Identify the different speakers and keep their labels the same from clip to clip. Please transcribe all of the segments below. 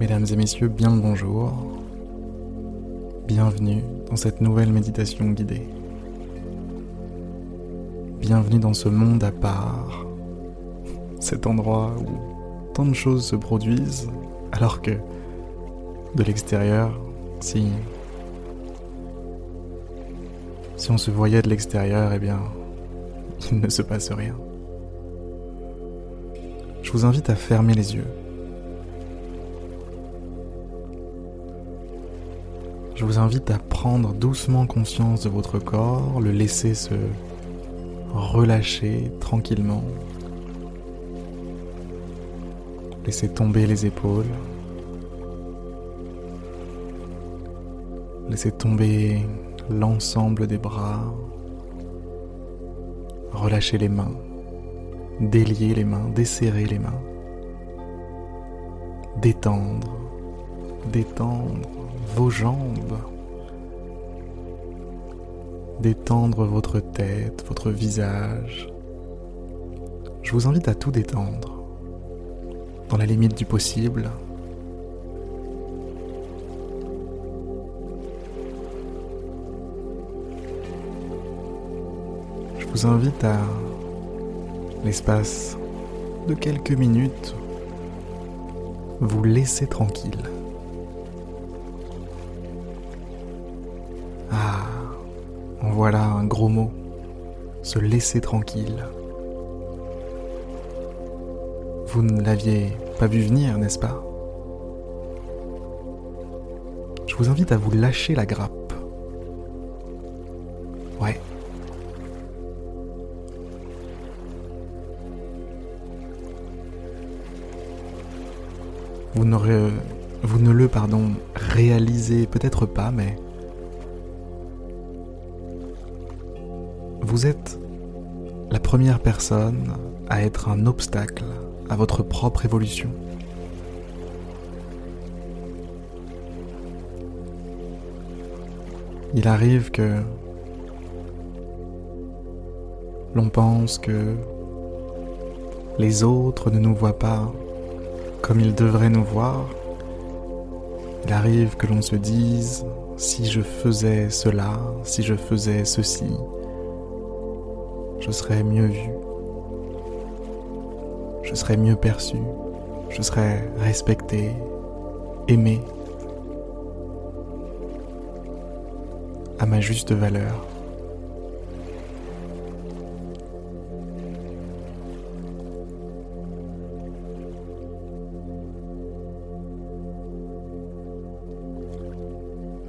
Speaker 1: Mesdames et messieurs, bien le bonjour. Bienvenue dans cette nouvelle méditation guidée. Bienvenue dans ce monde à part, cet endroit où tant de choses se produisent, alors que de l'extérieur, si si on se voyait de l'extérieur, eh bien, il ne se passe rien. Je vous invite à fermer les yeux. Je vous invite à prendre doucement conscience de votre corps, le laisser se relâcher tranquillement. Laissez tomber les épaules. Laissez tomber l'ensemble des bras. Relâchez les mains. Déliez les mains, desserrer les mains. Détendre. Détendre vos jambes. Détendre votre tête, votre visage. Je vous invite à tout détendre, dans la limite du possible. Je vous invite à l'espace de quelques minutes vous laisser tranquille. Voilà un gros mot. Se laisser tranquille. Vous ne l'aviez pas vu venir, n'est-ce pas? Je vous invite à vous lâcher la grappe. Ouais. Vous, vous ne le pardon, réalisez peut-être pas, mais Vous êtes la première personne à être un obstacle à votre propre évolution. Il arrive que l'on pense que les autres ne nous voient pas comme ils devraient nous voir. Il arrive que l'on se dise si je faisais cela, si je faisais ceci, je serai mieux vu, je serai mieux perçu, je serai respecté, aimé, à ma juste valeur.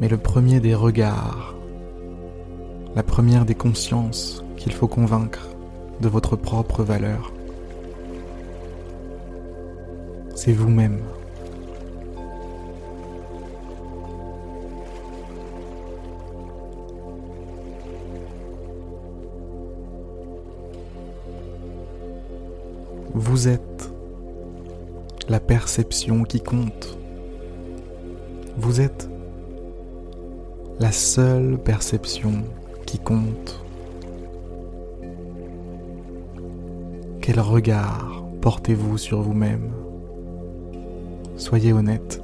Speaker 1: Mais le premier des regards, la première des consciences qu'il faut convaincre de votre propre valeur. C'est vous-même. Vous êtes la perception qui compte. Vous êtes la seule perception qui compte. Quel regard portez-vous sur vous-même? Soyez honnête.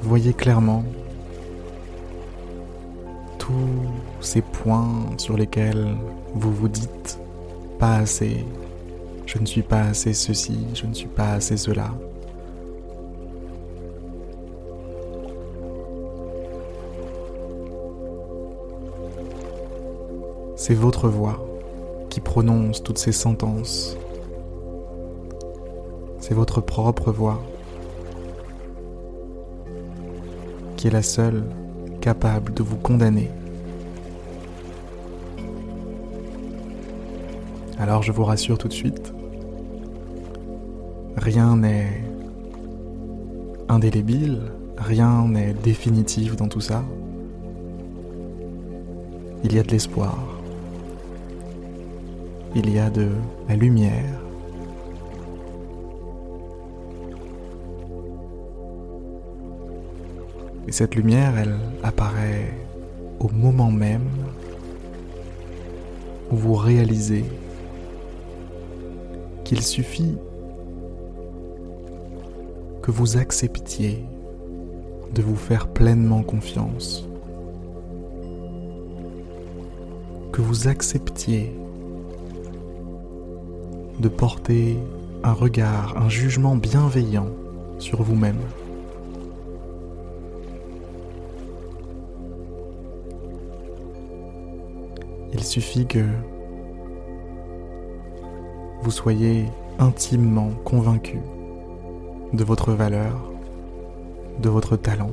Speaker 1: Voyez clairement tous ces points sur lesquels vous vous dites pas assez, je ne suis pas assez ceci, je ne suis pas assez cela. C'est votre voix qui prononce toutes ces sentences. C'est votre propre voix qui est la seule capable de vous condamner. Alors je vous rassure tout de suite, rien n'est indélébile, rien n'est définitif dans tout ça. Il y a de l'espoir il y a de la lumière. Et cette lumière, elle apparaît au moment même où vous réalisez qu'il suffit que vous acceptiez de vous faire pleinement confiance, que vous acceptiez de porter un regard, un jugement bienveillant sur vous-même. Il suffit que vous soyez intimement convaincu de votre valeur, de votre talent.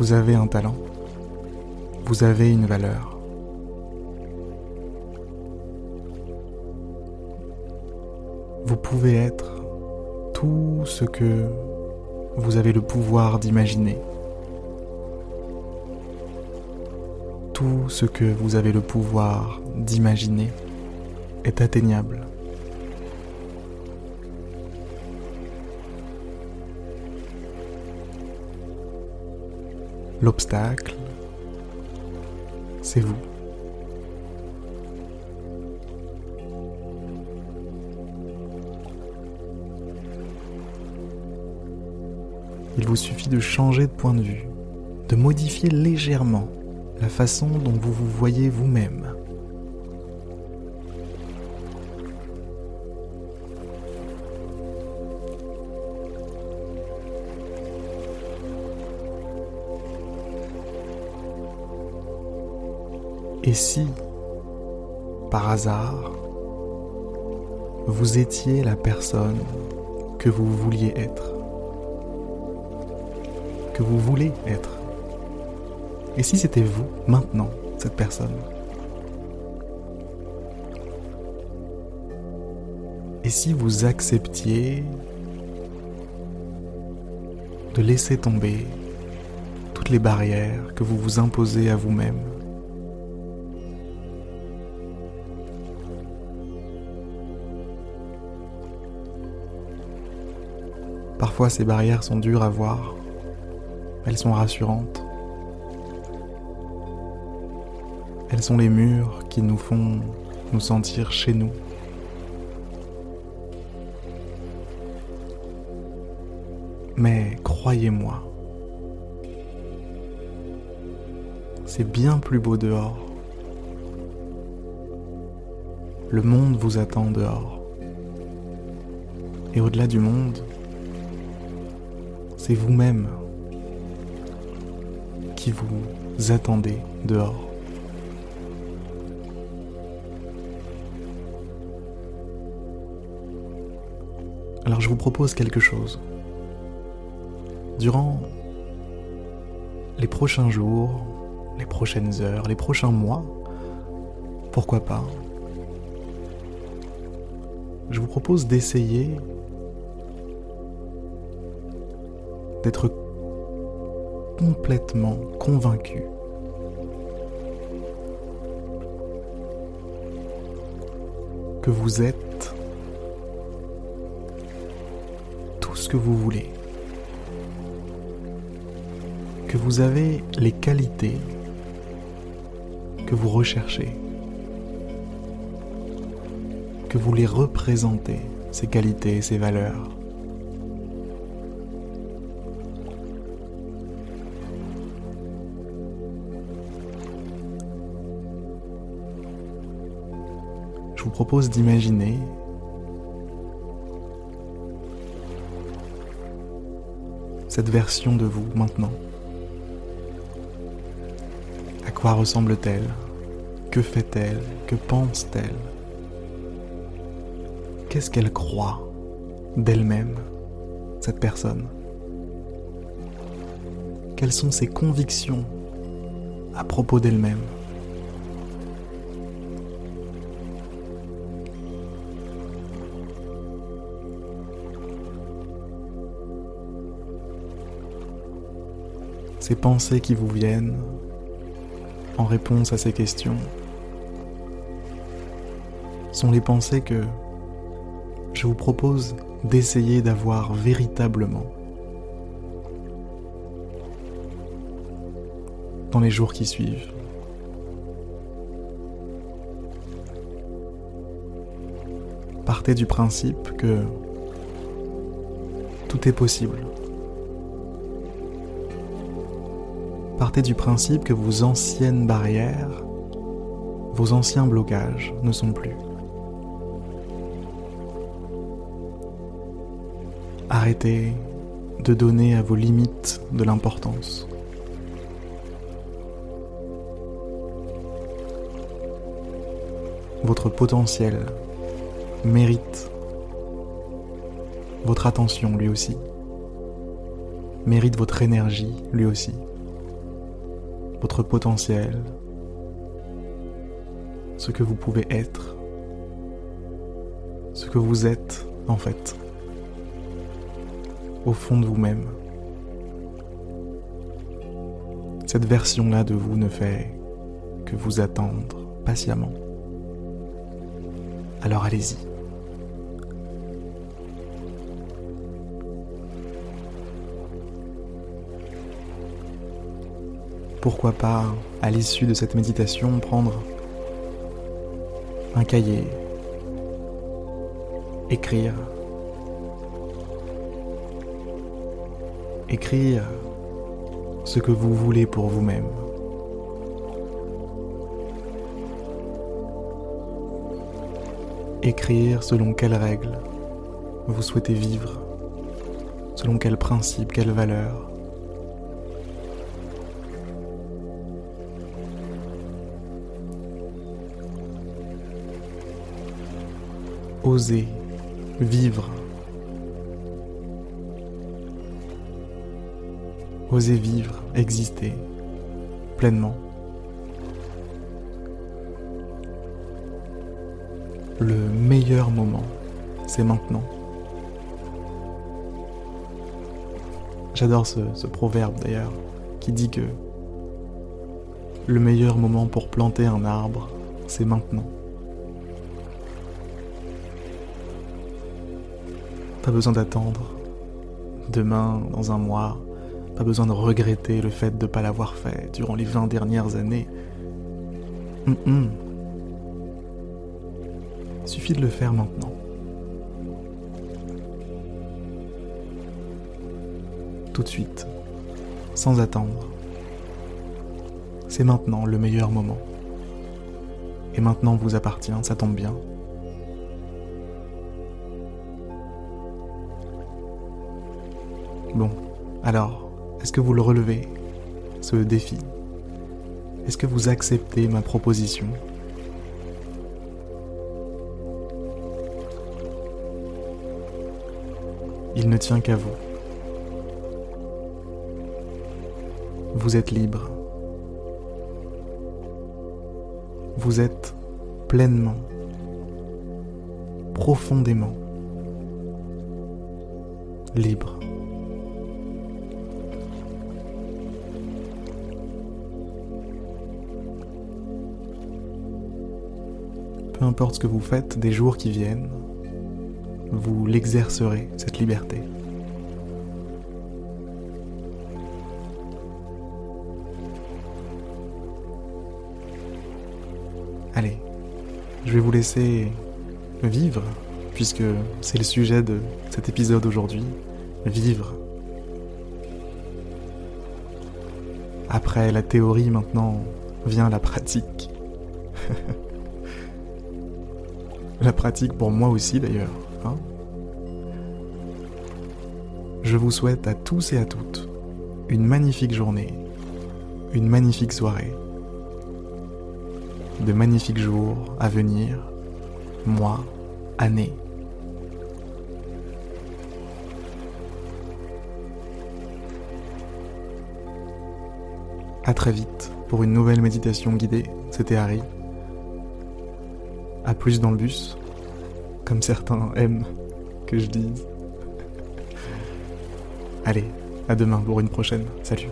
Speaker 1: Vous avez un talent. Vous avez une valeur. Vous pouvez être tout ce que vous avez le pouvoir d'imaginer. Tout ce que vous avez le pouvoir d'imaginer est atteignable. L'obstacle, c'est vous. Il vous suffit de changer de point de vue, de modifier légèrement la façon dont vous vous voyez vous-même. Et si, par hasard, vous étiez la personne que vous vouliez être, que vous voulez être Et si c'était vous, maintenant, cette personne? Et si vous acceptiez de laisser tomber toutes les barrières que vous vous imposez à vous-même? Parfois ces barrières sont dures à voir, elles sont rassurantes. Elles sont les murs qui nous font nous sentir chez nous. Mais croyez-moi, c'est bien plus beau dehors. Le monde vous attend dehors. Et au-delà du monde, c'est vous-même qui vous attendez dehors. Alors je vous propose quelque chose. Durant les prochains jours, les prochaines heures, les prochains mois, pourquoi pas, je vous propose d'essayer d'être complètement convaincu. Que vous êtes tout ce que vous voulez, que vous avez les qualités que vous recherchez, que vous les représentez, ces qualités ces valeurs. Vous propose d'imaginer cette version de vous maintenant. À quoi ressemble-t-elle? Que fait-elle? Que pense-t-elle? Qu'est-ce qu'elle croit d'elle-même, cette personne? Quelles sont ses convictions à propos d'elle-même? Ces pensées qui vous viennent en réponse à ces questions sont les pensées que je vous propose d'essayer d'avoir véritablement dans les jours qui suivent. Partez du principe que tout est possible. Partez du principe que vos anciennes barrières, vos anciens blocages ne sont plus. Arrêtez de donner à vos limites de l'importance. Votre potentiel mérite votre attention lui aussi, mérite votre énergie lui aussi, votre potentiel, ce que vous pouvez être, ce que vous êtes en fait au fond de vous-même. Cette version-là de vous ne fait que vous attendre patiemment. Alors allez-y. Pourquoi pas, à l'issue de cette méditation, prendre un cahier, écrire écrire ce que vous voulez pour vous-même. Écrire selon quelles règles vous souhaitez vivre, selon quels principes, quelles valeurs. Osez vivre Osez vivre, exister pleinement. Le meilleur moment, c'est maintenant. J'adore ce, ce proverbe d'ailleurs, qui dit que le meilleur moment pour planter un arbre, c'est maintenant. Pas besoin d'attendre demain, dans un mois, pas besoin de regretter le fait de ne pas l'avoir fait durant les 20 dernières années. Suffit de le faire maintenant. Tout de suite, sans attendre. C'est maintenant le meilleur moment. Et maintenant vous appartient, ça tombe bien. Bon, alors, est-ce que vous le relevez, ce défi? Est-ce que vous acceptez ma proposition? Il ne tient qu'à vous. Vous êtes libre. Vous êtes pleinement, profondément libre. Peu importe ce que vous faites des jours qui viennent, vous l'exercerez, cette liberté. Allez, je vais vous laisser vivre, puisque c'est le sujet de cet épisode aujourd'hui, vivre. Après la théorie, maintenant vient la pratique. La pratique pour moi aussi d'ailleurs. Hein. Je vous souhaite à tous et à toutes une magnifique journée, une magnifique soirée, de magnifiques jours à venir, mois, années. À très vite pour une nouvelle méditation guidée. C'était Harry à plus dans le bus, comme certains aiment que je dise. Allez, à demain pour une prochaine. Salut.